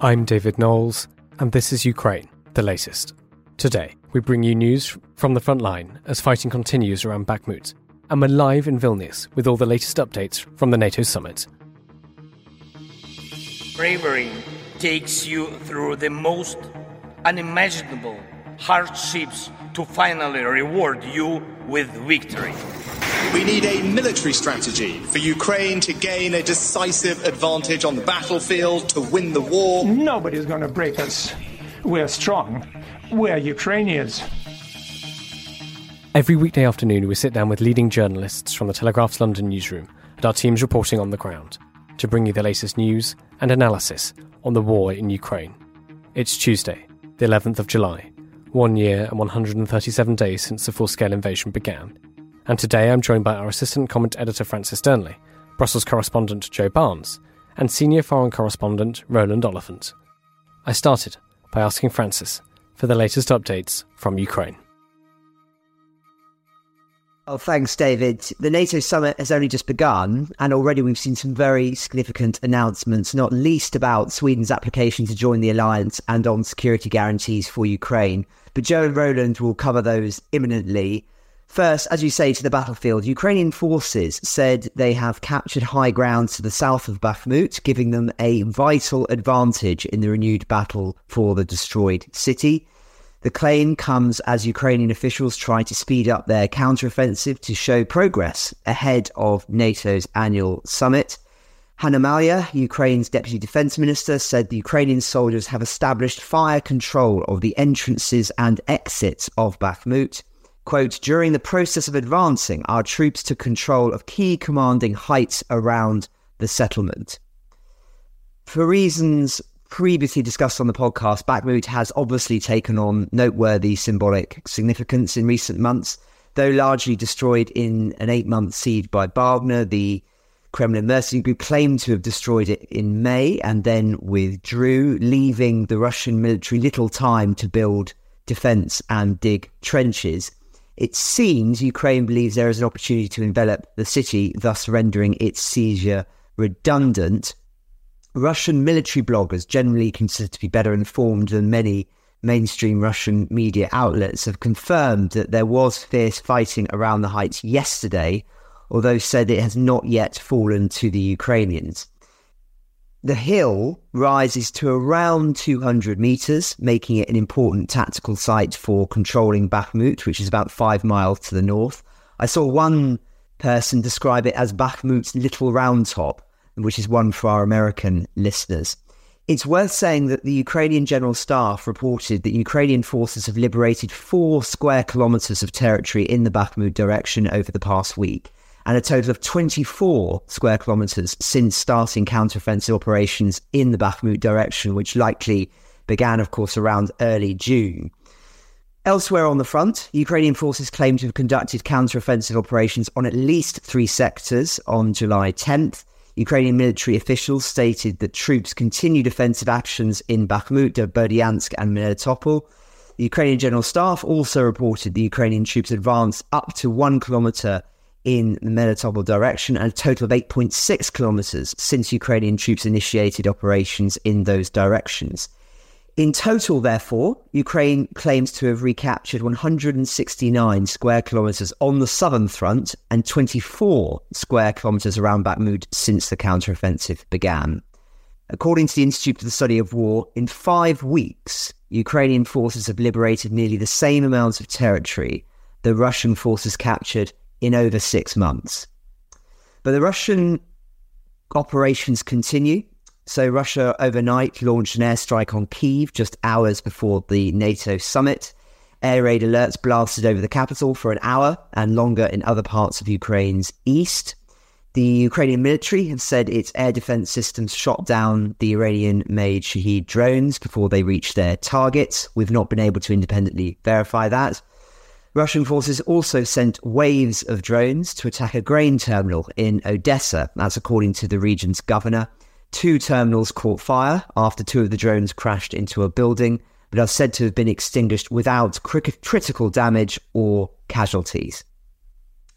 I'm David Knowles, and this is Ukraine, the latest. Today, we bring you news from the front line as fighting continues around Bakhmut, and we're live in Vilnius with all the latest updates from the NATO summit. Bravery takes you through the most unimaginable hardships to finally reward you with victory. We need a military strategy for Ukraine to gain a decisive advantage on the battlefield, to win the war. Nobody's going to break us. We're strong. We're Ukrainians. Every weekday afternoon, we sit down with leading journalists from the Telegraph's London newsroom and our teams reporting on the ground to bring you the latest news and analysis on the war in Ukraine. It's Tuesday, the 11th of July, one year and 137 days since the full scale invasion began and today I'm joined by our assistant comment editor Francis Dearnley, Brussels correspondent Joe Barnes, and senior foreign correspondent Roland Oliphant. I started by asking Francis for the latest updates from Ukraine. Well, thanks, David. The NATO summit has only just begun, and already we've seen some very significant announcements, not least about Sweden's application to join the alliance and on security guarantees for Ukraine. But Joe and Roland will cover those imminently. First, as you say, to the battlefield, Ukrainian forces said they have captured high ground to the south of Bakhmut, giving them a vital advantage in the renewed battle for the destroyed city. The claim comes as Ukrainian officials try to speed up their counteroffensive to show progress ahead of NATO's annual summit. Hanna Maliar, Ukraine's deputy defense minister, said the Ukrainian soldiers have established fire control of the entrances and exits of Bakhmut. Quote, during the process of advancing, our troops took control of key commanding heights around the settlement. For reasons previously discussed on the podcast, Bakhmut has obviously taken on noteworthy symbolic significance in recent months. Though largely destroyed in an eight month siege by Wagner, the Kremlin mercenary group claimed to have destroyed it in May and then withdrew, leaving the Russian military little time to build defense and dig trenches. It seems Ukraine believes there is an opportunity to envelop the city, thus rendering its seizure redundant. Russian military bloggers, generally considered to be better informed than many mainstream Russian media outlets, have confirmed that there was fierce fighting around the heights yesterday, although said it has not yet fallen to the Ukrainians. The hill rises to around 200 metres, making it an important tactical site for controlling Bakhmut, which is about five miles to the north. I saw one person describe it as Bakhmut's little round top, which is one for our American listeners. It's worth saying that the Ukrainian General Staff reported that Ukrainian forces have liberated four square kilometres of territory in the Bakhmut direction over the past week and a total of 24 square kilometres since starting counteroffensive operations in the Bakhmut direction, which likely began, of course, around early June. Elsewhere on the front, Ukrainian forces claim to have conducted counteroffensive operations on at least three sectors on July 10th. Ukrainian military officials stated that troops continued offensive actions in Bakhmut, Berdyansk, and Melitopol. The Ukrainian General Staff also reported the Ukrainian troops advanced up to one kilometre in the Melitopol direction and a total of 8.6 kilometers since Ukrainian troops initiated operations in those directions. In total, therefore, Ukraine claims to have recaptured 169 square kilometers on the southern front and 24 square kilometers around Bakhmut since the counteroffensive began. According to the Institute for the Study of War, in five weeks, Ukrainian forces have liberated nearly the same amount of territory the Russian forces captured in over six months. But the Russian operations continue. So, Russia overnight launched an airstrike on Kiev just hours before the NATO summit. Air raid alerts blasted over the capital for an hour and longer in other parts of Ukraine's east. The Ukrainian military have said its air defense systems shot down the Iranian made Shahed drones before they reached their targets. We've not been able to independently verify that. Russian forces also sent waves of drones to attack a grain terminal in Odessa. That's according to the region's governor. Two terminals caught fire after two of the drones crashed into a building, but are said to have been extinguished without critical damage or casualties.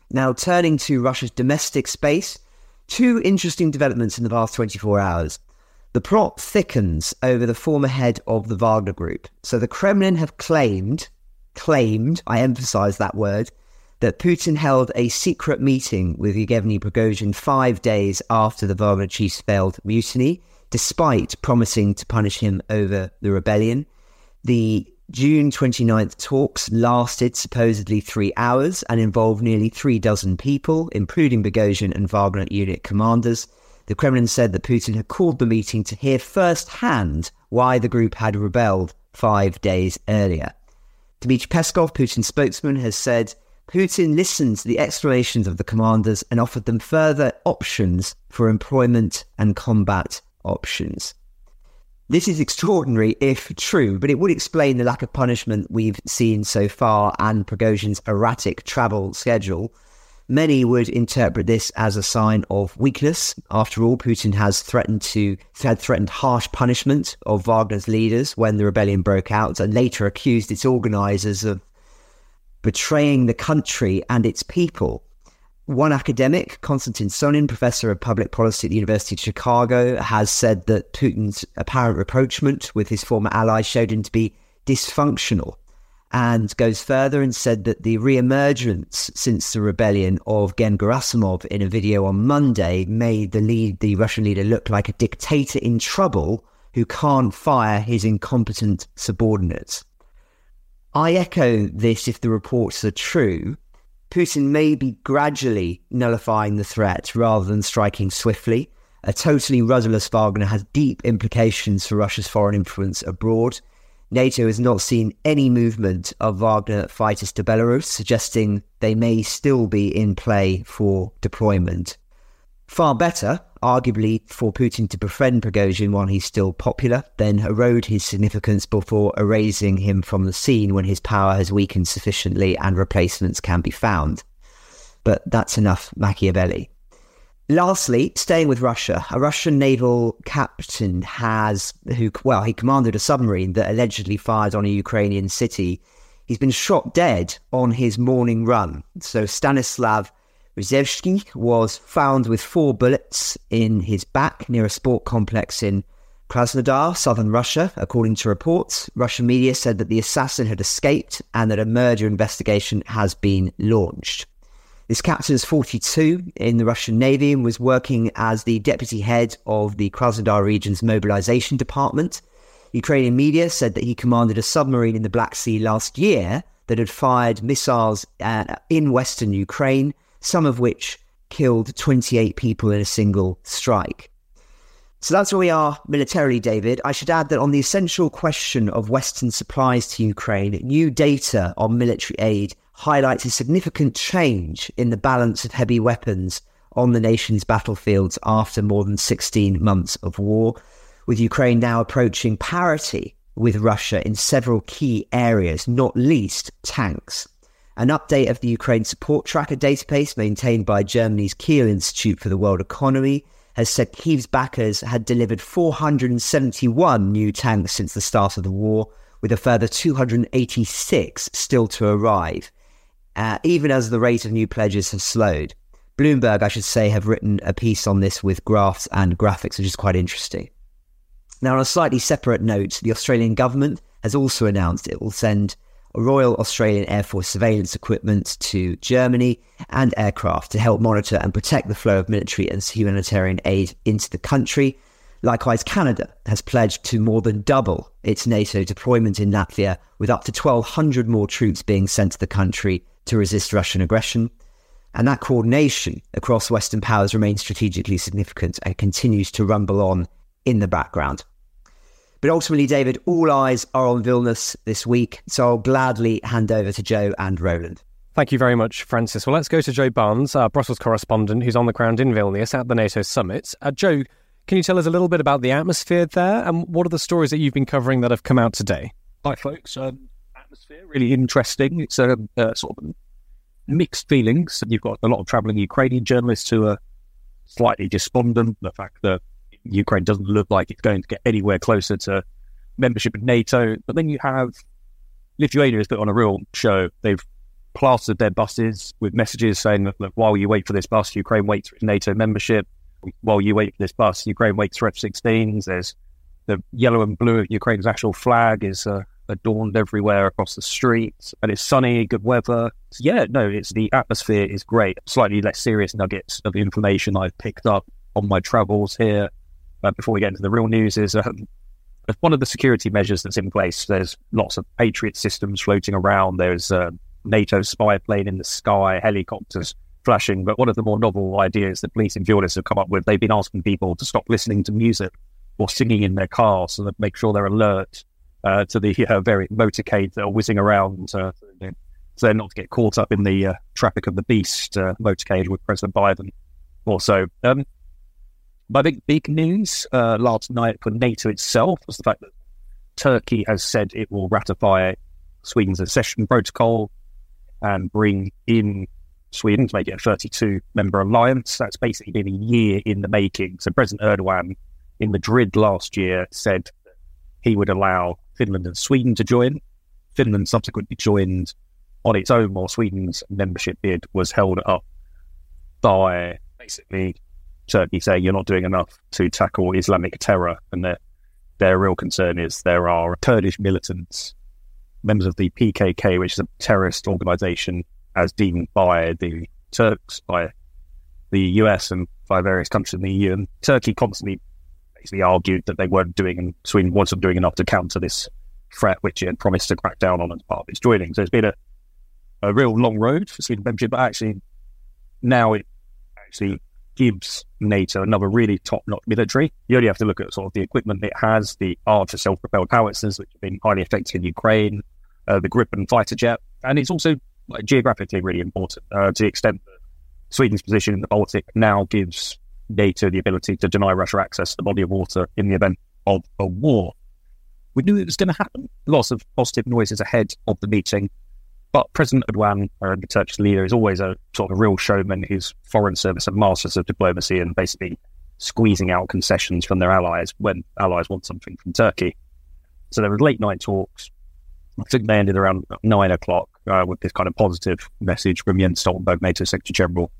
Now, turning to Russia's domestic space, two interesting developments in the past 24 hours. The plot thickens over the former head of the Wagner Group. So the Kremlin have claimed, claimed, I emphasize that word, that Putin held a secret meeting with Yevgeny Prigozhin five days after the Wagner chief's failed mutiny, despite promising to punish him over the rebellion. The June 29th talks lasted supposedly three hours and involved nearly three dozen people, including Prigozhin and Wagner unit commanders. The Kremlin said that Putin had called the meeting to hear firsthand why the group had rebelled five days earlier. Dmitry Peskov, Putin's spokesman, has said Putin listened to the explanations of the commanders and offered them further options for employment and combat options. This is extraordinary if true, but it would explain the lack of punishment we've seen so far and Prigozhin's erratic travel schedule. Many would interpret this as a sign of weakness. After all, Putin has threatened to had threatened harsh punishment of Wagner's leaders when the rebellion broke out, and later accused its organizers of betraying the country and its people. One academic, Konstantin Sonin, professor of public policy at the University of Chicago, has said that Putin's apparent rapprochement with his former allies showed him to be dysfunctional and goes further and said that the re-emergence since the rebellion of Gen Gerasimov in a video on Monday made the lead, the Russian leader look like a dictator in trouble who can't fire his incompetent subordinates. I echo this if the reports are true, Putin may be gradually nullifying the threat rather than striking swiftly. A totally rudderless Wagner has deep implications for Russia's foreign influence abroad. NATO has not seen any movement of Wagner fighters to Belarus, suggesting they may still be in play for deployment. Far better, arguably, for Putin to befriend Prigozhin while he's still popular, then erode his significance before erasing him from the scene when his power has weakened sufficiently and replacements can be found. But that's enough Machiavelli. Lastly, staying with Russia, a Russian naval captain has, who, well, he commanded a submarine that allegedly fired on a Ukrainian city. He's been shot dead on his morning run. So Stanislav Rzhevsky was found with four bullets in his back near a sport complex in Krasnodar, southern Russia. According to reports, Russian media said that the assassin had escaped and that a murder investigation has been launched. This captain is 42 in the Russian Navy and was working as the deputy head of the Krasnodar region's mobilization department. Ukrainian media said that he commanded a submarine in the Black Sea last year that had fired missiles uh, in western Ukraine some of which killed 28 people in a single strike. So that's where we are militarily, David. I should add that on the essential question of Western supplies to Ukraine, new data on military aid highlights a significant change in the balance of heavy weapons on the nation's battlefields after more than 16 months of war, with Ukraine now approaching parity with Russia in several key areas, not least tanks. An update of the Ukraine Support Tracker database maintained by Germany's Kiel Institute for the World Economy has said Kiev's backers had delivered 471 new tanks since the start of the war, with a further 286 still to arrive, uh, even as the rate of new pledges has slowed. Bloomberg, I should say, have written a piece on this with graphs and graphics, which is quite interesting. Now, on a slightly separate note, the Australian government has also announced it will send Royal Australian Air Force surveillance equipment to Germany and aircraft to help monitor and protect the flow of military and humanitarian aid into the country. Likewise, Canada has pledged to more than double its NATO deployment in Latvia, with up to 1,200 more troops being sent to the country to resist Russian aggression. And that coordination across Western powers remains strategically significant and continues to rumble on in the background. But ultimately, David, all eyes are on Vilnius this week, so I'll gladly hand over to Joe and Roland. Thank you very much, Francis. Well, let's go to Joe Barnes, our Brussels correspondent, who's on the ground in Vilnius at the NATO summit. Uh, Joe, can you tell us a little bit about the atmosphere there and what are the stories that you've been covering that have come out today? Hi, folks. Um, atmosphere really interesting. It's a, a sort of mixed feelings. You've got a lot of traveling Ukrainian journalists who are slightly despondent. The fact that Ukraine doesn't look like it's going to get anywhere closer to membership in NATO. But then you have Lithuania has put on a real show. They've plastered their buses with messages saying that look, while you wait for this bus, Ukraine waits for NATO membership. While you wait for this bus, Ukraine waits for F-16s. There's the yellow and blue of Ukraine's national flag is uh, adorned everywhere across the streets, and it's sunny, good weather. So yeah, no, it's the atmosphere is great. Slightly less serious nuggets of information I've picked up on my travels here. Uh, before we get into the real news, is um, one of the security measures that's in place. There's lots of Patriot systems floating around. There's uh, NATO spy plane in the sky, helicopters flashing. But one of the more novel ideas that police and Vilnius have come up with, they've been asking people to stop listening to music or singing in their cars so that make sure they're alert uh, to the uh, very motorcade that are whizzing around, uh, so they're not to get caught up in the uh, traffic of the beast uh, motorcade with President Biden. Also, um, my big big news uh, last night for NATO itself was the fact that Turkey has said it will ratify Sweden's accession protocol and bring in Sweden to make it a 32 member alliance. That's basically been a year in the making. So President Erdogan in Madrid last year said he would allow Finland and Sweden to join. Finland subsequently joined on its own while Sweden's membership bid was held up by basically Turkey saying you're not doing enough to tackle Islamic terror. And their, their real concern is there are Kurdish militants, members of the PKK, which is a terrorist organization as deemed by the Turks, by the US, and by various countries in the EU. And Turkey constantly basically argued that they weren't doing, and Sweden wasn't doing enough to counter this threat, which it had promised to crack down on as part of its joining. So it's been a, a real long road for Sweden membership, but actually now it actually gives NATO another really top-notch military. You only have to look at sort of the equipment it has, the Archer self-propelled howitzers, which have been highly effective in Ukraine, uh, the Gripen fighter jet, and it's also like, geographically really important uh, to the extent that Sweden's position in the Baltic now gives NATO the ability to deny Russia access to the body of water in the event of a war. We knew it was going to happen. Lots of positive noises ahead of the meeting. But President Erdogan, uh, the Turkish leader, is always a sort of a real showman. His foreign service are masters of diplomacy and basically squeezing out concessions from their allies when allies want something from Turkey. So there were late night talks. I think they ended around nine o'clock uh, with this kind of positive message from Jens Stoltenberg, NATO Secretary General.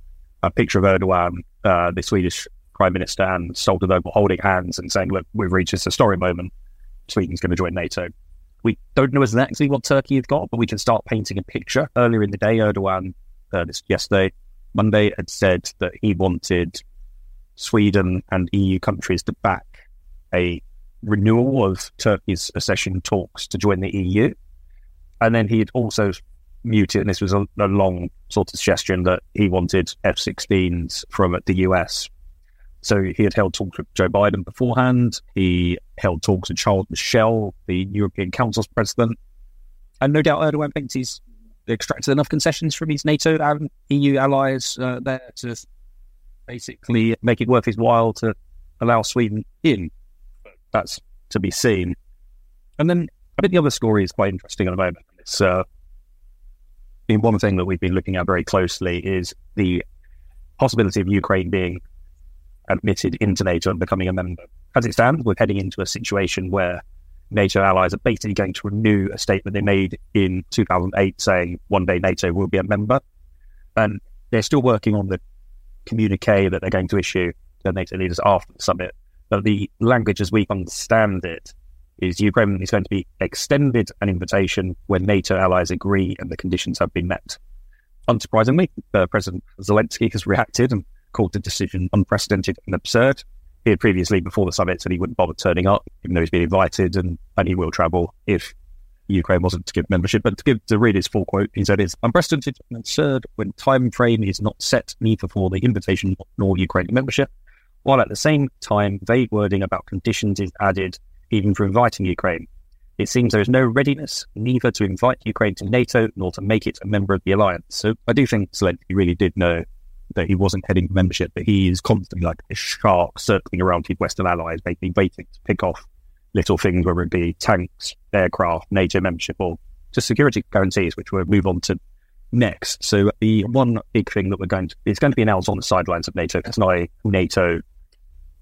A picture of Erdogan, uh, the Swedish Prime Minister, and Stoltenberg holding hands and saying, "Look, we've reached this historic moment. Sweden's going to join NATO." We don't know exactly what Turkey has got, but we can start painting a picture. Earlier in the day, Erdogan, uh, this yesterday, Monday, had said that he wanted Sweden and EU countries to back a renewal of Turkey's accession talks to join the EU. And then he had also muted, and this was a, a long sort of suggestion that he wanted F 16s from the US so he had held talks with Joe Biden beforehand. He held talks with Charles Michel, the European Council's president. And no doubt Erdogan thinks he's extracted enough concessions from his NATO and EU allies uh, there to basically make it worth his while to allow Sweden in. That's to be seen. And then I think the other story is quite interesting at the moment. It's uh, one thing that we've been looking at very closely is the possibility of Ukraine being admitted into NATO and becoming a member. As it stands, we're heading into a situation where NATO allies are basically going to renew a statement they made in 2008 saying one day NATO will be a member. And they're still working on the communique that they're going to issue to NATO leaders after the summit. But the language as we understand it is Ukraine is going to be extended an invitation when NATO allies agree and the conditions have been met. Unsurprisingly, uh, President Zelensky has reacted and called the decision unprecedented and absurd. he had previously, before the summit, said he wouldn't bother turning up, even though he's been invited, and, and he will travel if Ukraine wasn't to give membership. But to give to read his full quote, he said it's unprecedented and absurd when time frame is not set neither for the invitation nor Ukrainian membership, while at the same time vague wording about conditions is added even for inviting Ukraine. It seems there is no readiness neither to invite Ukraine to NATO nor to make it a member of the alliance. So I do think Zelensky really did know that he wasn't heading for membership, but he is constantly like a shark circling around his Western allies, basically waiting to pick off little things, whether it be tanks, aircraft, NATO membership, or just security guarantees, which we'll move on to next. So the one big thing that we're going to it's going to be announced on the sidelines of NATO. It's not a NATO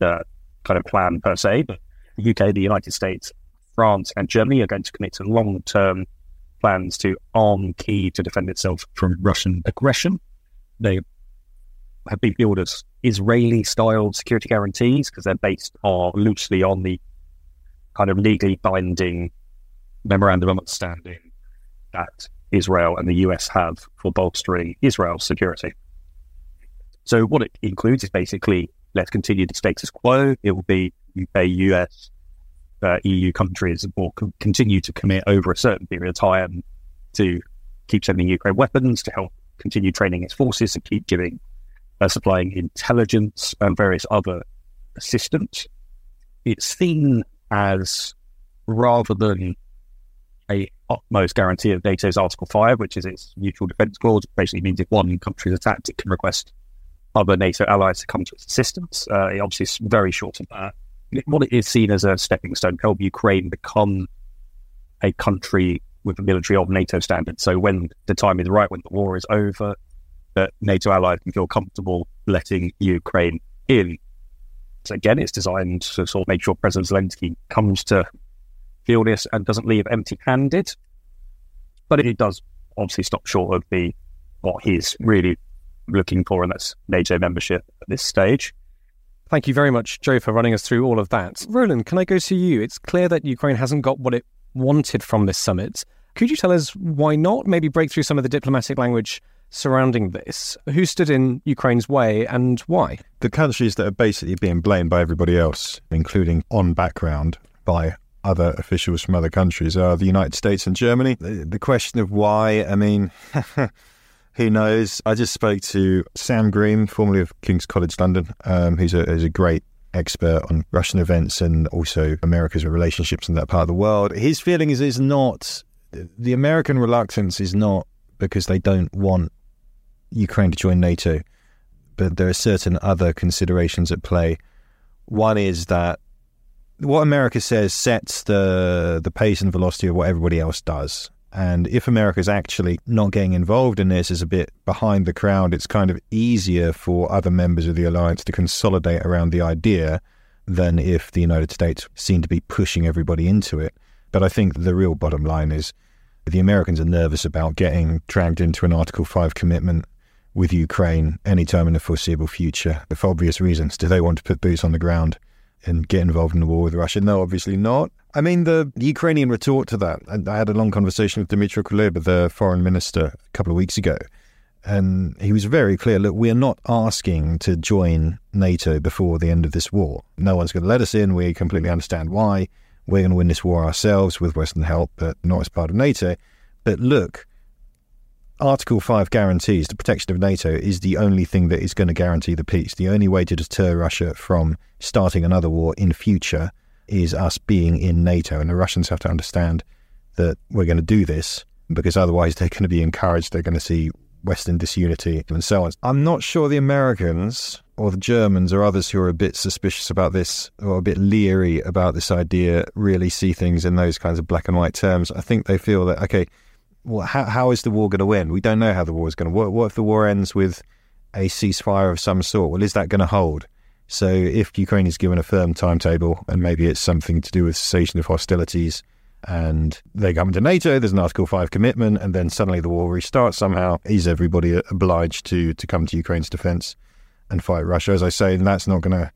uh, kind of plan per se, but the UK, the United States, France, and Germany are going to commit to long term plans to arm Kyiv to defend itself from Russian aggression. They have been billed as Israeli style security guarantees because they're based on loosely on the kind of legally binding memorandum of understanding that Israel and the US have for bolstering Israel's security. So what it includes is basically let's continue the status quo. It will be UK, US, uh, EU countries will co- continue to commit over a certain period of time to keep sending Ukraine weapons to help continue training its forces and keep giving supplying intelligence and various other assistance. It's seen as rather than a utmost guarantee of NATO's Article 5, which is its mutual defence clause, basically means if one country is attacked, it can request other NATO allies to come to its assistance. Uh, it obviously is very short of that. What it is seen as a stepping stone to help Ukraine become a country with a military of NATO standards. So when the time is right, when the war is over, that NATO allies can feel comfortable letting Ukraine in. So again, it's designed to sort of make sure President Zelensky comes to feel this and doesn't leave empty-handed. But it does obviously stop short of the what he's really looking for, and that's NATO membership at this stage. Thank you very much, Joe, for running us through all of that. Roland, can I go to you? It's clear that Ukraine hasn't got what it wanted from this summit. Could you tell us why not? Maybe break through some of the diplomatic language surrounding this. Who stood in Ukraine's way and why? The countries that are basically being blamed by everybody else, including on background by other officials from other countries, are the United States and Germany. The, the question of why, I mean, who knows? I just spoke to Sam Green, formerly of King's College London, um, who's, a, who's a great expert on Russian events and also America's relationships in that part of the world. His feeling is is not the American reluctance is not because they don't want Ukraine to join NATO, but there are certain other considerations at play. One is that what America says sets the the pace and velocity of what everybody else does. And if America is actually not getting involved in this, is a bit behind the crowd, it's kind of easier for other members of the alliance to consolidate around the idea than if the United States seem to be pushing everybody into it. But I think the real bottom line is the Americans are nervous about getting dragged into an Article 5 commitment with Ukraine anytime in the foreseeable future for obvious reasons. Do they want to put boots on the ground and get involved in the war with Russia? No, obviously not. I mean, the Ukrainian retort to that, I had a long conversation with Dmitry Kuleba, the foreign minister, a couple of weeks ago. And he was very clear look, we're not asking to join NATO before the end of this war. No one's going to let us in. We completely understand why. We're going to win this war ourselves with Western help, but not as part of NATO. But look, Article 5 guarantees the protection of NATO is the only thing that is going to guarantee the peace. The only way to deter Russia from starting another war in future is us being in NATO. And the Russians have to understand that we're going to do this because otherwise they're going to be encouraged. They're going to see Western disunity and so on. I'm not sure the Americans or the Germans or others who are a bit suspicious about this or a bit leery about this idea really see things in those kinds of black and white terms. I think they feel that, okay, well, how, how is the war going to end? We don't know how the war is going to work. What if the war ends with a ceasefire of some sort? Well, is that going to hold? So, if Ukraine is given a firm timetable, and maybe it's something to do with cessation of hostilities, and they come into NATO, there's an Article 5 commitment, and then suddenly the war restarts somehow, is everybody obliged to, to come to Ukraine's defense and fight Russia? As I say, that's not going to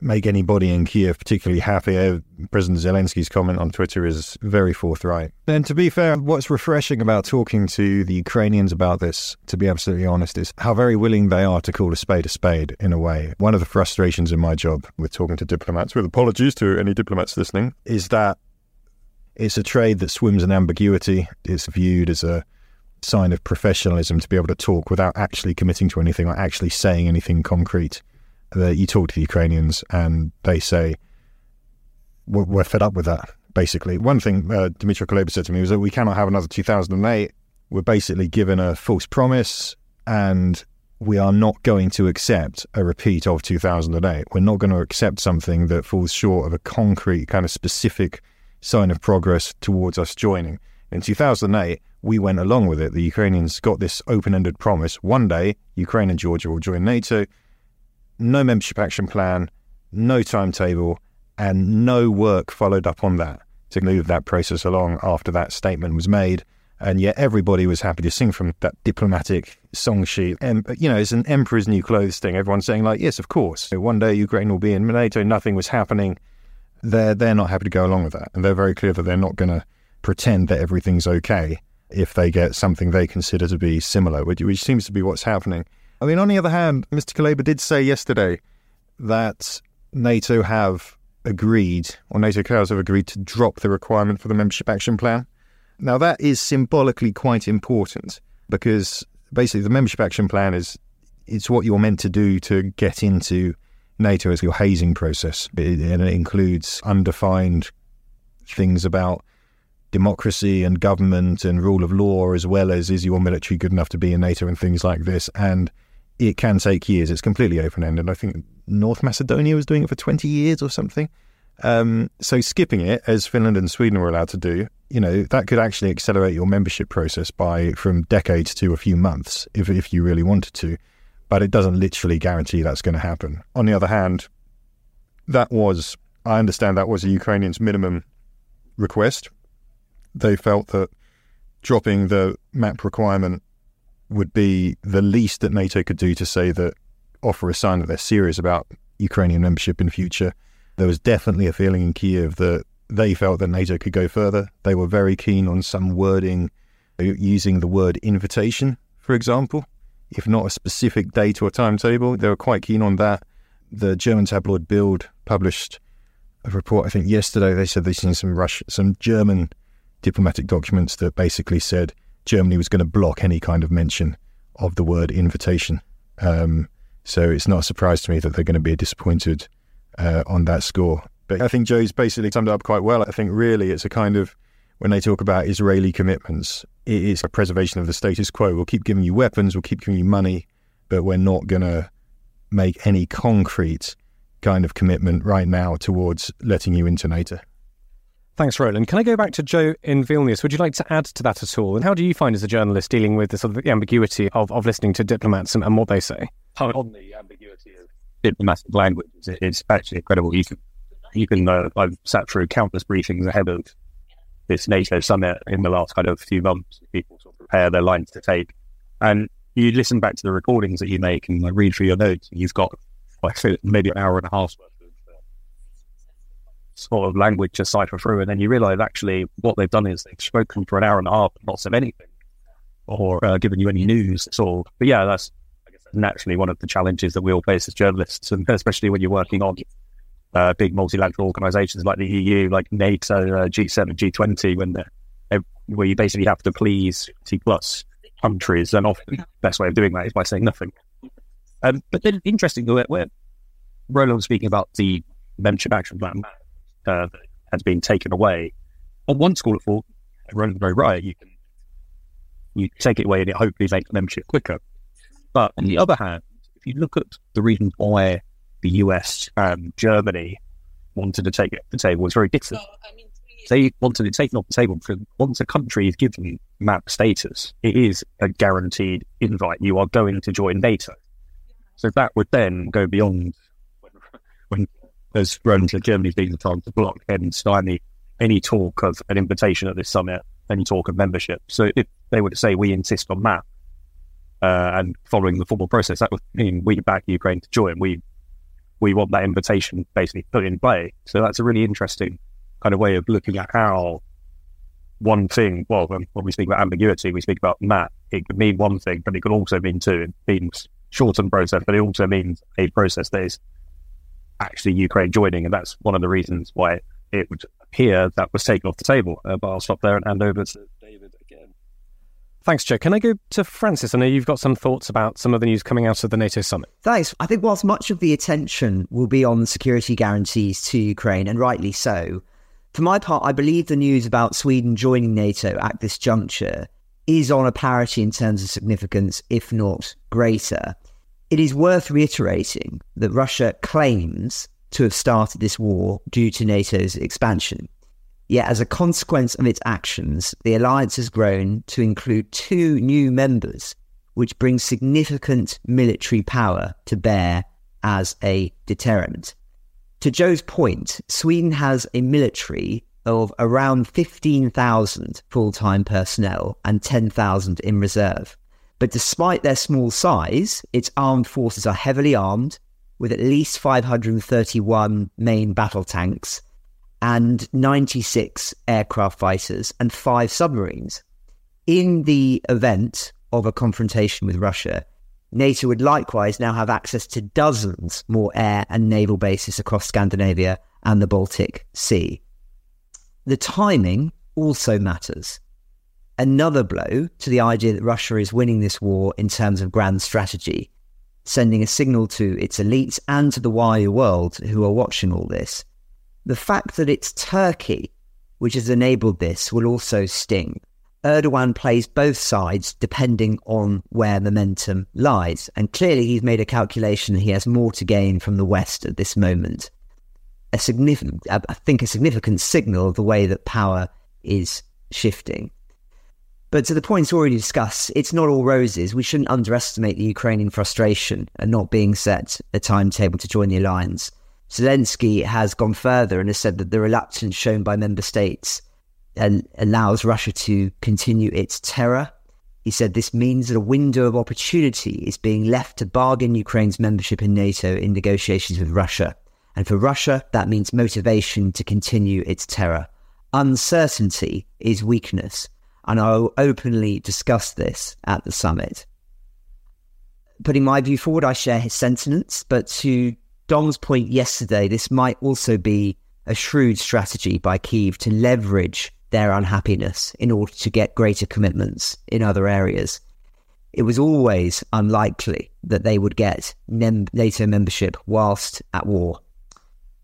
make anybody in Kiev particularly happy. Uh, President Zelensky's comment on Twitter is very forthright. And to be fair, what's refreshing about talking to the Ukrainians about this, to be absolutely honest, is how very willing they are to call a spade a spade in a way. One of the frustrations in my job with talking to diplomats, with apologies to any diplomats listening, is that it's a trade that swims in ambiguity. It's viewed as a sign of professionalism to be able to talk without actually committing to anything or actually saying anything concrete that you talk to the Ukrainians and they say, we're, we're fed up with that, basically. One thing uh, Dmytro Kuleba said to me was that we cannot have another 2008. We're basically given a false promise and we are not going to accept a repeat of 2008. We're not going to accept something that falls short of a concrete, kind of specific sign of progress towards us joining. In 2008, we went along with it. The Ukrainians got this open ended promise one day, Ukraine and Georgia will join NATO no membership action plan, no timetable, and no work followed up on that to move that process along after that statement was made. And yet everybody was happy to sing from that diplomatic song sheet. And, you know, it's an emperor's new clothes thing. Everyone's saying, like, yes, of course. One day Ukraine will be in NATO, nothing was happening. They're, they're not happy to go along with that. And they're very clear that they're not going to pretend that everything's okay if they get something they consider to be similar, which, which seems to be what's happening. I mean, on the other hand, Mr. Kuleba did say yesterday that NATO have agreed, or NATO councils have agreed to drop the requirement for the membership action plan. Now, that is symbolically quite important because basically the membership action plan is it's what you're meant to do to get into NATO as your hazing process. It, and it includes undefined things about democracy and government and rule of law, as well as is your military good enough to be in NATO and things like this. And it can take years. It's completely open ended. I think North Macedonia was doing it for 20 years or something. Um, so skipping it, as Finland and Sweden were allowed to do, you know, that could actually accelerate your membership process by from decades to a few months if, if you really wanted to. But it doesn't literally guarantee that's going to happen. On the other hand, that was, I understand that was the Ukrainians' minimum request. They felt that dropping the map requirement would be the least that NATO could do to say that offer a sign that they're serious about Ukrainian membership in future. There was definitely a feeling in Kiev that they felt that NATO could go further. They were very keen on some wording uh, using the word invitation, for example, if not a specific date or timetable. They were quite keen on that. The German tabloid Bild published a report, I think yesterday. They said they'd seen some Rush, some German diplomatic documents that basically said Germany was going to block any kind of mention of the word invitation. Um, so it's not a surprise to me that they're going to be disappointed uh, on that score. But I think Joe's basically summed it up quite well. I think really it's a kind of, when they talk about Israeli commitments, it is a preservation of the status quo. We'll keep giving you weapons, we'll keep giving you money, but we're not going to make any concrete kind of commitment right now towards letting you into NATO. Thanks, Roland. Can I go back to Joe in Vilnius? Would you like to add to that at all? And how do you find as a journalist dealing with the sort of the ambiguity of, of listening to diplomats and, and what they say? On the ambiguity of diplomatic language, it's actually incredible. You can, you can. Uh, I've sat through countless briefings ahead of this NATO summit in the last kind of few months. People sort of prepare their lines to take, and you listen back to the recordings that you make and like, read through your notes. And you've got like maybe an hour and a half worth sort of language to cipher through. And then you realize actually what they've done is they've spoken for an hour and a half not said anything or uh, given you any news at all. But yeah, that's naturally one of the challenges that we all face as journalists, and especially when you're working on uh, big multilateral organizations like the EU, like NATO, uh, G7, G20, when where you basically have to please T plus countries, and often the best way of doing that is by saying nothing. Um, but then, interestingly, where Roland was speaking about the membership action plan, uh, has been taken away. On one school of thought, Roland's very right. You can you take it away and it hopefully makes membership quicker. But on the other hand, if you look at the reasons why the US and Germany wanted to take it off the table, it's very different. they wanted it taken off the table because once a country is given map status, it is a guaranteed invite. You are going to join NATO. So that would then go beyond when, when as Roland said, Germany's been time to block and stymie any talk of an invitation at this summit, any talk of membership. So if they were to say we insist on that uh, and following the formal process, that would mean we back Ukraine to join. We we want that invitation basically put in play. So that's a really interesting kind of way of looking at how one thing, well, when, when we speak about ambiguity, we speak about map, it could mean one thing, but it could also mean two. It means shortened process, but it also means a process that is actually Ukraine joining. And that's one of the reasons why it would appear that was taken off the table. Uh, but I'll stop there and hand over to David again. Thanks, Joe. Can I go to Francis? I know you've got some thoughts about some of the news coming out of the NATO summit. Thanks. I think whilst much of the attention will be on security guarantees to Ukraine, and rightly so, for my part, I believe the news about Sweden joining NATO at this juncture is on a parity in terms of significance, if not greater. It is worth reiterating that Russia claims to have started this war due to NATO's expansion. Yet, as a consequence of its actions, the alliance has grown to include two new members, which brings significant military power to bear as a deterrent. To Joe's point, Sweden has a military of around 15,000 full time personnel and 10,000 in reserve. But despite their small size, its armed forces are heavily armed with at least 531 main battle tanks and 96 aircraft fighters and five submarines. In the event of a confrontation with Russia, NATO would likewise now have access to dozens more air and naval bases across Scandinavia and the Baltic Sea. The timing also matters. Another blow to the idea that Russia is winning this war in terms of grand strategy, sending a signal to its elites and to the wider world who are watching all this the fact that it's Turkey which has enabled this will also sting. Erdogan plays both sides depending on where momentum lies. And clearly, he's made a calculation that he has more to gain from the West at this moment. A significant, I think, a significant signal of the way that power is shifting. But to the points already discussed, it's not all roses. We shouldn't underestimate the Ukrainian frustration at not being set a timetable to join the alliance. Zelensky has gone further and has said that the reluctance shown by member states allows Russia to continue its terror. He said this means that a window of opportunity is being left to bargain Ukraine's membership in NATO in negotiations with Russia. And for Russia, that means motivation to continue its terror. Uncertainty is weakness. And I'll openly discuss this at the summit. Putting my view forward, I share his sentiments, but to Dom's point yesterday, this might also be a shrewd strategy by Kiev to leverage their unhappiness in order to get greater commitments in other areas. It was always unlikely that they would get NATO membership whilst at war.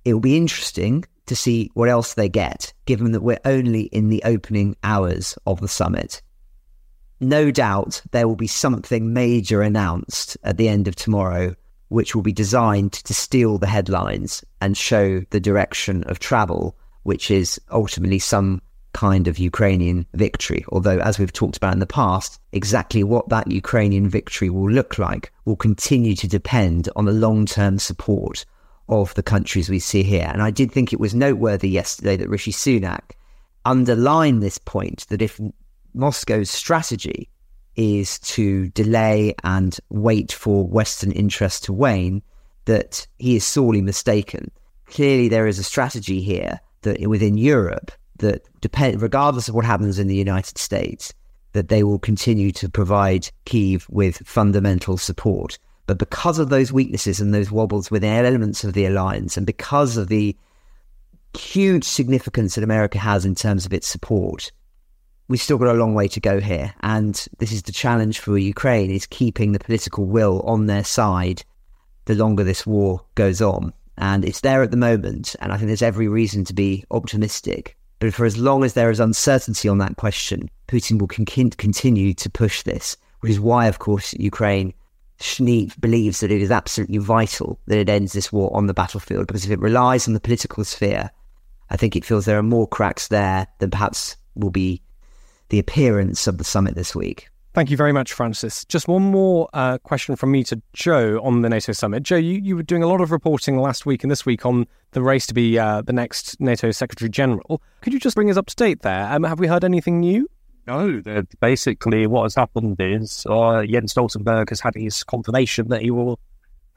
It will be interesting to see what else they get, given that we're only in the opening hours of the summit. No doubt there will be something major announced at the end of tomorrow which will be designed to steal the headlines and show the direction of travel, which is ultimately some kind of Ukrainian victory. Although, as we've talked about in the past, exactly what that Ukrainian victory will look like will continue to depend on the long term support of the countries we see here. And I did think it was noteworthy yesterday that Rishi Sunak underlined this point that if Moscow's strategy is to delay and wait for Western interest to wane, that he is sorely mistaken. Clearly, there is a strategy here that within Europe that depend, regardless of what happens in the United States, that they will continue to provide Kiev with fundamental support. But because of those weaknesses and those wobbles within elements of the alliance, and because of the huge significance that America has in terms of its support, we've still got a long way to go here. And this is the challenge for Ukraine is keeping the political will on their side the longer this war goes on. And it's there at the moment. And I think there's every reason to be optimistic. But for as long as there is uncertainty on that question, Putin will con- continue to push this, which is why, of course, Ukraine believes that it is absolutely vital that it ends this war on the battlefield. Because if it relies on the political sphere, I think it feels there are more cracks there than perhaps will be the appearance of the summit this week. Thank you very much, Francis. Just one more uh, question from me to Joe on the NATO summit. Joe, you, you were doing a lot of reporting last week and this week on the race to be uh, the next NATO Secretary General. Could you just bring us up to date there? Um, have we heard anything new? No, basically what has happened is uh, Jens Stoltenberg has had his confirmation that he will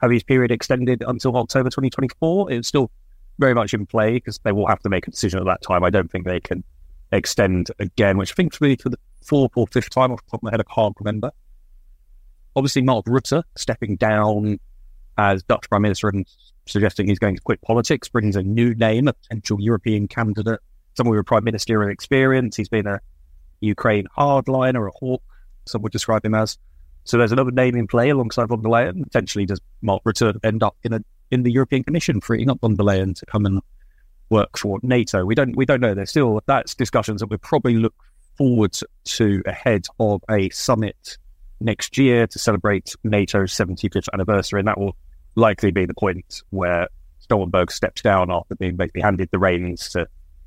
have his period extended until October 2024. It's still very much in play because they will have to make a decision at that time. I don't think they can extend again, which I think to be for the fourth or fifth time off the top of my head, I can't remember. Obviously, Mark Rutte stepping down as Dutch Prime Minister and suggesting he's going to quit politics brings a new name, a potential European candidate, someone with a prime ministerial experience. He's been a Ukraine hardliner, a hawk, some would describe him as. So there's another name in play alongside von der Leyen. Potentially, does Mark Rutte end up in a in the European Commission, freeing up von der Leyen to come and work for NATO? We don't we don't know. There's still that's discussions that we probably look forward to ahead of a summit next year to celebrate NATO's 75th anniversary, and that will likely be the point where Stoltenberg steps down after being basically handed the reins to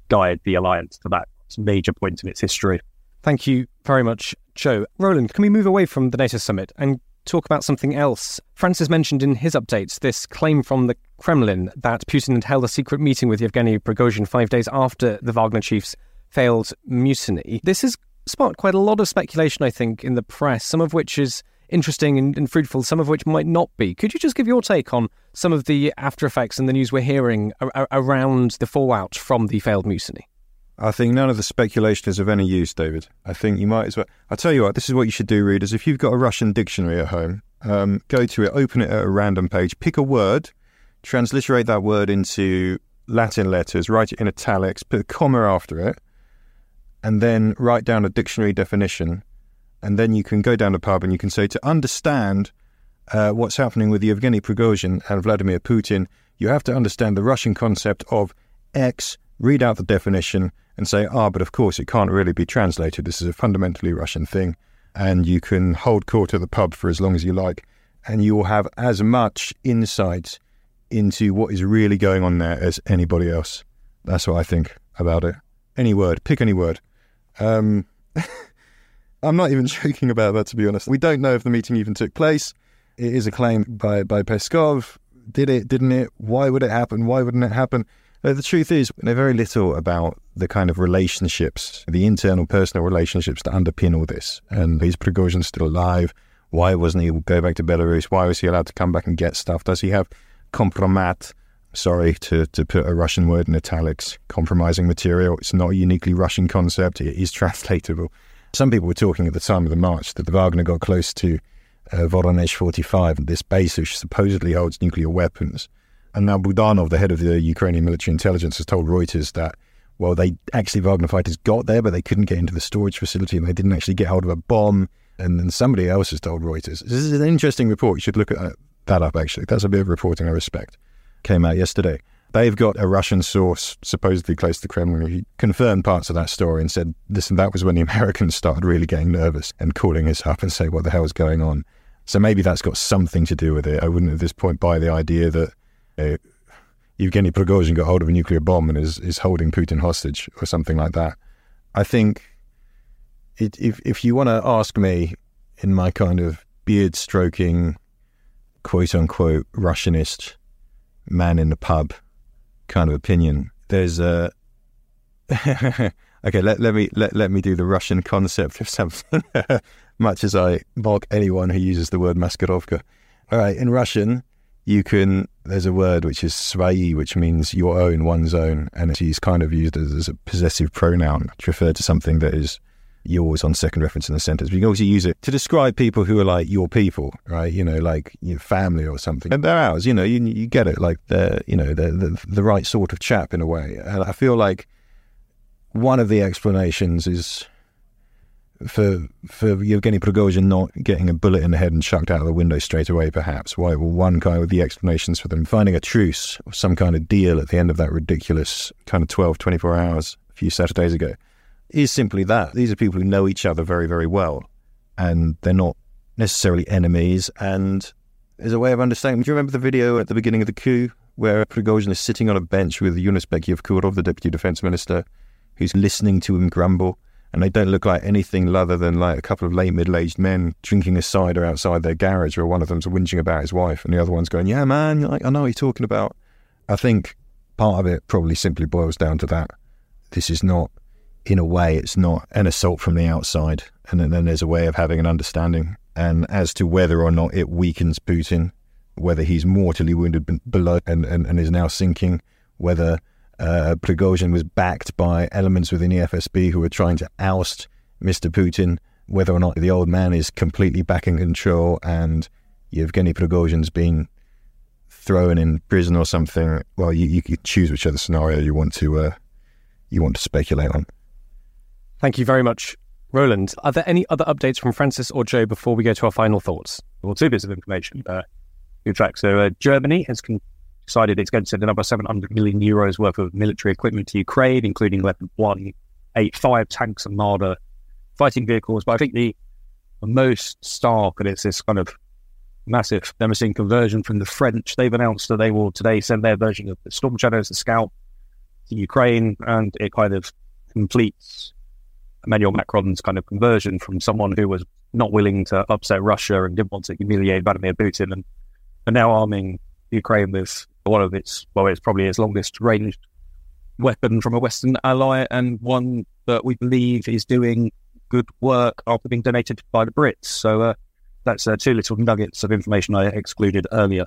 guide the alliance to that major point in its history. Thank you very much, Joe. Roland, can we move away from the NATO summit and talk about something else? Francis mentioned in his updates this claim from the Kremlin that Putin had held a secret meeting with Yevgeny Prigozhin five days after the Wagner chief's failed mutiny. This has sparked quite a lot of speculation, I think, in the press, some of which is interesting and, and, fruitful, some of which might not be. Could you just give your take on some of the after effects and the news we're hearing around the fallout from the failed mutiny? I think none of the speculation is of any use, David. I think you might as well. I'll tell you what, this is what you should do, readers. If you've got a Russian dictionary at home, um, go to it, open it at a random page, pick a word, transliterate that word into Latin letters, write it in italics, put a comma after it, and then write down a dictionary definition and then you can go down the pub and you can say to understand uh, what's happening with Yevgeny Prigozhin and Vladimir Putin, you have to understand the Russian concept of X, read out the definition, and say, ah, but of course it can't really be translated. This is a fundamentally Russian thing. And you can hold court at the pub for as long as you like, and you will have as much insight into what is really going on there as anybody else. That's what I think about it. Any word, pick any word. Um, I'm not even joking about that, to be honest. We don't know if the meeting even took place. It is a claim by, by Peskov. Did it, didn't it? Why would it happen? Why wouldn't it happen? Uh, the truth is, we know very little about the kind of relationships, the internal personal relationships that underpin all this. And is Prigozhin still alive? Why wasn't he go back to Belarus? Why was he allowed to come back and get stuff? Does he have compromat? Sorry to, to put a Russian word in italics, compromising material. It's not a uniquely Russian concept. It is translatable. Some people were talking at the time of the march that the Wagner got close to uh, Voronezh 45, this base which supposedly holds nuclear weapons. And now Budanov, the head of the Ukrainian military intelligence, has told Reuters that, well, they actually, Wagner fighters got there, but they couldn't get into the storage facility and they didn't actually get hold of a bomb. And then somebody else has told Reuters. This is an interesting report. You should look at uh, that up, actually. That's a bit of reporting I respect. Came out yesterday. They've got a Russian source supposedly close to the Kremlin who confirmed parts of that story and said, listen, that was when the Americans started really getting nervous and calling us up and say, what the hell is going on? So maybe that's got something to do with it. I wouldn't at this point buy the idea that uh, Evgeny Prigozhin got hold of a nuclear bomb and is, is holding Putin hostage or something like that. I think it, if, if you want to ask me in my kind of beard stroking, quote unquote, Russianist man in the pub kind of opinion. There's a okay. Let, let me let, let me do the Russian concept of something. Much as I mock anyone who uses the word maskirovka. All right, in Russian, you can. There's a word which is svoi, which means your own, one's own, and it's kind of used as, as a possessive pronoun to refer to something that is yours on second reference in the sentence. But you can also use it to describe people who are like your people, right? You know, like your family or something. And they're ours, you know, you, you get it. Like they're, you know, they're the, the right sort of chap in a way. And I feel like one of the explanations is for for Yevgeny Prigozhin not getting a bullet in the head and chucked out of the window straight away, perhaps. Why? Well, one kind of the explanations for them finding a truce or some kind of deal at the end of that ridiculous kind of 12, 24 hours a few Saturdays ago is simply that. These are people who know each other very, very well, and they're not necessarily enemies. And there's a way of understanding. Do you remember the video at the beginning of the coup where Prigozhin is sitting on a bench with Yunusbek Yevkurov, the deputy defense minister, who's listening to him grumble? And they don't look like anything other than like a couple of late middle-aged men drinking a cider outside their garage, where one of them's whinging about his wife, and the other one's going, "Yeah, man, like I know what you're talking about." I think part of it probably simply boils down to that. This is not in a way, it's not an assault from the outside. And then there's a way of having an understanding. And as to whether or not it weakens Putin, whether he's mortally wounded below and, and, and is now sinking, whether uh, Prigozhin was backed by elements within the FSB who were trying to oust Mr. Putin, whether or not the old man is completely back in control and Yevgeny Prigozhin's been thrown in prison or something. Well, you, you could choose whichever scenario you want to uh, you want to speculate on. Thank you very much, Roland. Are there any other updates from Francis or Joe before we go to our final thoughts? Well, two bits of information. Uh, fact, so uh, Germany has con- decided it's going to send another 700 million euros worth of military equipment to Ukraine, including Leopard 1A5 tanks and Marder fighting vehicles. But I think the, most stark, and it's this kind of massive Damascene conversion from the French. They've announced that they will today send their version of the Storm Shadows, the SCALP, to Ukraine, and it kind of completes Emmanuel Macron's kind of conversion from someone who was not willing to upset Russia and didn't want to humiliate Vladimir Putin, and, and now arming Ukraine with one of its, well, it's probably its longest ranged weapon from a Western ally, and one that we believe is doing good work after being donated by the Brits. So uh, that's uh, two little nuggets of information I excluded earlier.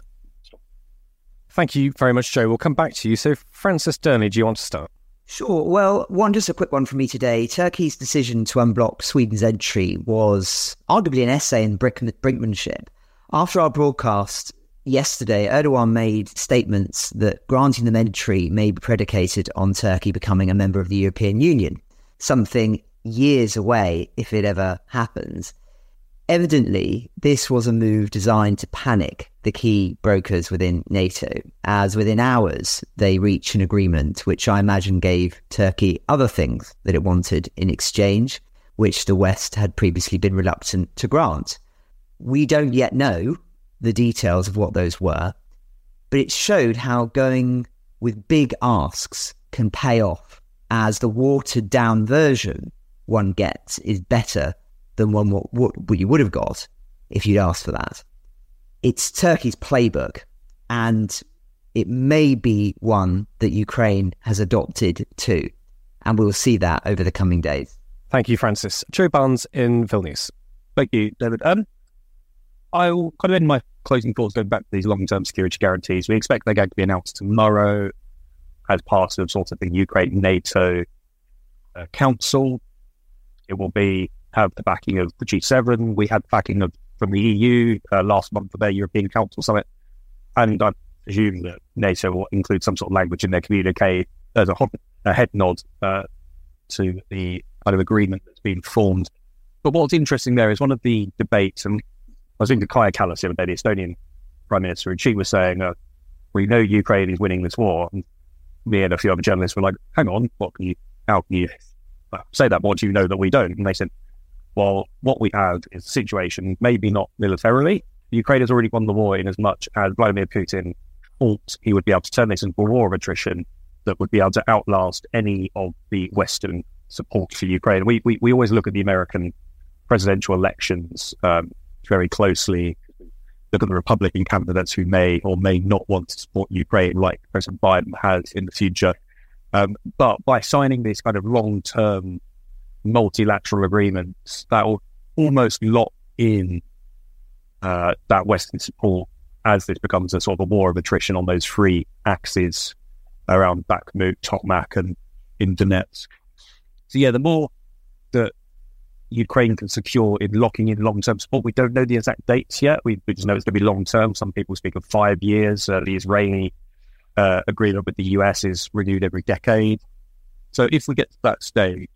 Thank you very much, Joe. We'll come back to you. So, Francis Dearnley, do you want to start? Sure. Well, one just a quick one for me today. Turkey's decision to unblock Sweden's entry was arguably an essay in brinkmanship. After our broadcast yesterday, Erdogan made statements that granting them entry may be predicated on Turkey becoming a member of the European Union, something years away if it ever happens. Evidently, this was a move designed to panic the key brokers within NATO, as within hours they reached an agreement which I imagine gave Turkey other things that it wanted in exchange, which the West had previously been reluctant to grant. We don't yet know the details of what those were, but it showed how going with big asks can pay off, as the watered down version one gets is better than one what, what, what you would have got if you'd asked for that. It's Turkey's playbook, and it may be one that Ukraine has adopted too. And we'll see that over the coming days. Thank you, Francis. Joe Barnes in Vilnius. Thank you, David. Um, I'll kind of end my closing thoughts going back to these long term security guarantees. We expect they're going to be announced tomorrow as part of sort of the Ukraine NATO uh, Council. It will be have the backing of the G7. We had backing of from the EU uh, last month for their European Council summit, and I presume that NATO will include some sort of language in their communique as a, a head nod uh, to the kind of agreement that's been formed. But what's interesting there is one of the debates, and was thinking to Kaja Kallas the other day, the Estonian Prime Minister, and she was saying, uh, "We know Ukraine is winning this war." And me and a few other journalists were like, "Hang on, what can you? How can you say that? What do you know that we don't?" And they said, well, what we have is a situation, maybe not militarily. Ukraine has already won the war in as much as Vladimir Putin thought he would be able to turn this into a war of attrition that would be able to outlast any of the Western support for Ukraine. We, we, we always look at the American presidential elections um, very closely. Look at the Republican candidates who may or may not want to support Ukraine, like President Biden has in the future. Um, but by signing this kind of long term multilateral agreements that will almost lock in uh, that Western support as this becomes a sort of a war of attrition on those three axes around Bakhmut, Tokmak, and in Donetsk. So yeah, the more that Ukraine can secure in locking in long-term support, we don't know the exact dates yet. We, we just know it's going to be long-term. Some people speak of five years. Uh, the Israeli uh, agreement with the US is renewed every decade. So if we get to that stage,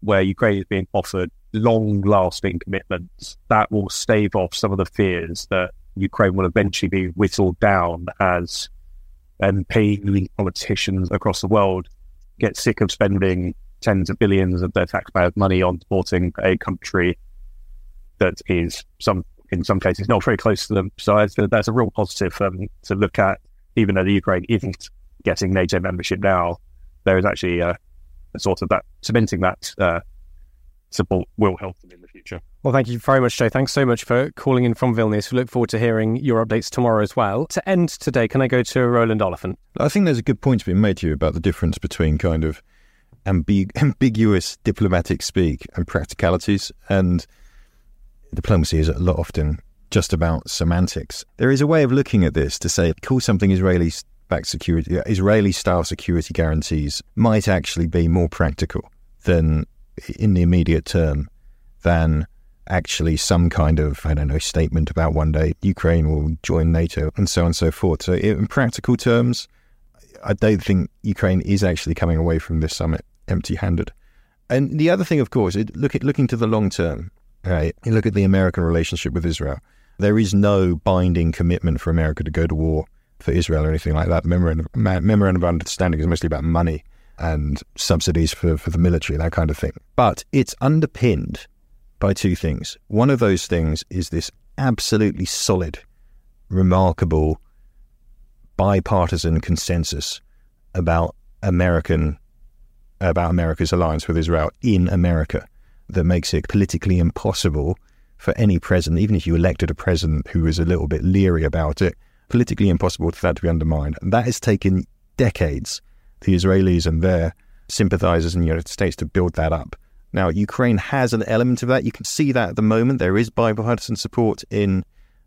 where Ukraine is being offered long lasting commitments that will stave off some of the fears that Ukraine will eventually be whittled down as MP politicians across the world get sick of spending tens of billions of their taxpayers' money on supporting a country that is some in some cases not very close to them. So that's a real positive um, to look at, even though the Ukraine isn't getting NATO membership now. There is actually a, sort of that cementing that uh, support will help them in the future. Well, thank you very much, Joe. Thanks so much for calling in from Vilnius. We look forward to hearing your updates tomorrow as well. To end today, can I go to Roland Oliphant? I think there's a good point to be made here about the difference between kind of ambig- ambiguous diplomatic speak and practicalities. And diplomacy is a lot often just about semantics. There is a way of looking at this to say, call something Israeli backed security, uh, Israeli style security guarantees might actually be more practical than in the immediate term than actually some kind of, I don't know, statement about one day Ukraine will join NATO and so on and so forth. So, in practical terms, I don't think Ukraine is actually coming away from this summit empty handed. And the other thing, of course, look at looking to the long term. Right, you look at the American relationship with Israel. There is no binding commitment for America to go to war for Israel or anything like that. Memorandum, memorandum of understanding is mostly about money and subsidies for, for the military, that kind of thing. But it's underpinned by two things. One of those things is this absolutely solid, remarkable, bipartisan consensus about American about America's alliance with Israel in America that makes it politically impossible for any president, even if you elected a president who was a little bit leery about it, politically impossible for that to be undermined. And that has taken decades, the Israelis and their sympathizers in the United States to build that up. Now, Ukraine has an element of that. You can see that at the moment. There is bipartisan support in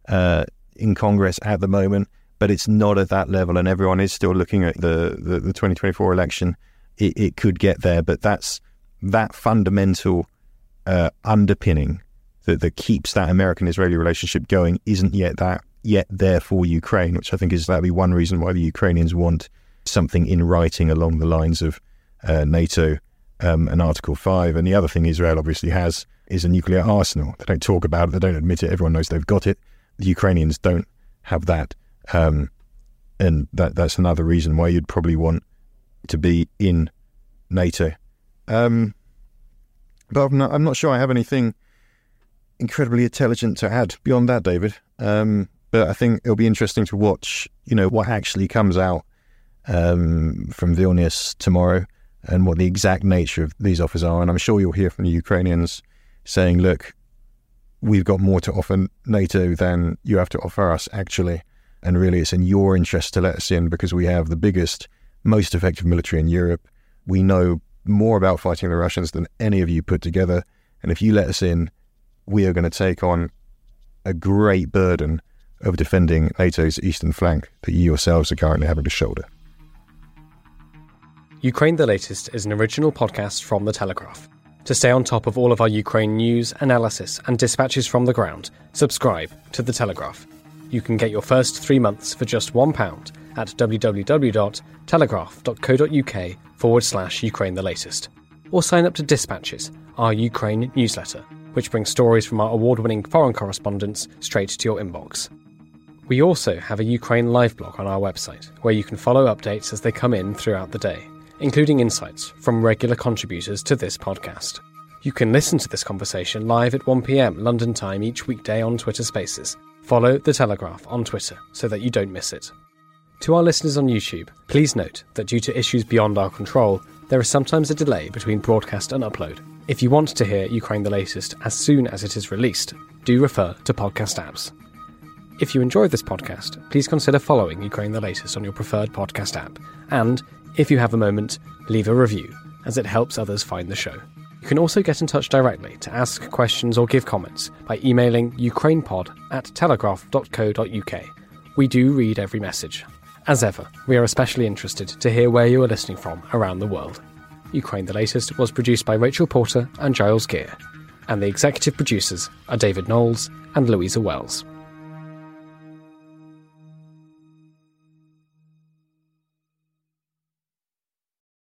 uh, in Congress at the moment, but it's not at that level. And everyone is still looking at the, the, the 2024 election. It, it, could get there, but that's that fundamental uh, underpinning that, that keeps that American-Israeli relationship going isn't yet that yet there for Ukraine, which I think is that'd be one reason why the Ukrainians want something in writing along the lines of uh, NATO um, and Article 5. And the other thing Israel obviously has is a nuclear arsenal. They don't talk about it, they don't admit it, everyone knows they've got it. The Ukrainians don't have that. Um, and that that's another reason why you'd probably want to be in NATO. Um, but I'm not, I'm not, sure I have anything incredibly intelligent to add beyond that, David. Um, but I think it'll be interesting to watch, you know, what actually comes out um, from Vilnius tomorrow and what the exact nature of these offers are. And I'm sure you'll hear from the Ukrainians saying, look, we've got more to offer NATO than you have to offer us, actually. And really, it's in your interest to let us in because we have the biggest, most effective military in Europe. We know more about fighting the Russians than any of you put together. And if you let us in, we are going to take on a great burden of defending NATO's eastern flank that you yourselves are currently having to shoulder. Ukraine the Latest is an original podcast from The Telegraph. To stay on top of all of our Ukraine news, analysis, and dispatches from the ground, subscribe to The Telegraph. You can get your first three months for just £1 at www.telegraph.co.uk forward slash Ukraine the Latest. Or sign up to Dispatches, our Ukraine newsletter, which brings stories from our award winning foreign correspondents straight to your inbox. We also have a Ukraine live blog on our website, where you can follow updates as they come in throughout the day including insights from regular contributors to this podcast. You can listen to this conversation live at 1pm London time each weekday on Twitter Spaces. Follow The Telegraph on Twitter so that you don't miss it. To our listeners on YouTube, please note that due to issues beyond our control, there is sometimes a delay between broadcast and upload. If you want to hear Ukraine the latest as soon as it is released, do refer to podcast apps. If you enjoyed this podcast, please consider following Ukraine the latest on your preferred podcast app. And if you have a moment, leave a review, as it helps others find the show. You can also get in touch directly to ask questions or give comments by emailing ukrainepod at telegraph.co.uk. We do read every message. As ever, we are especially interested to hear where you are listening from around the world. Ukraine the Latest was produced by Rachel Porter and Giles Gear, and the executive producers are David Knowles and Louisa Wells.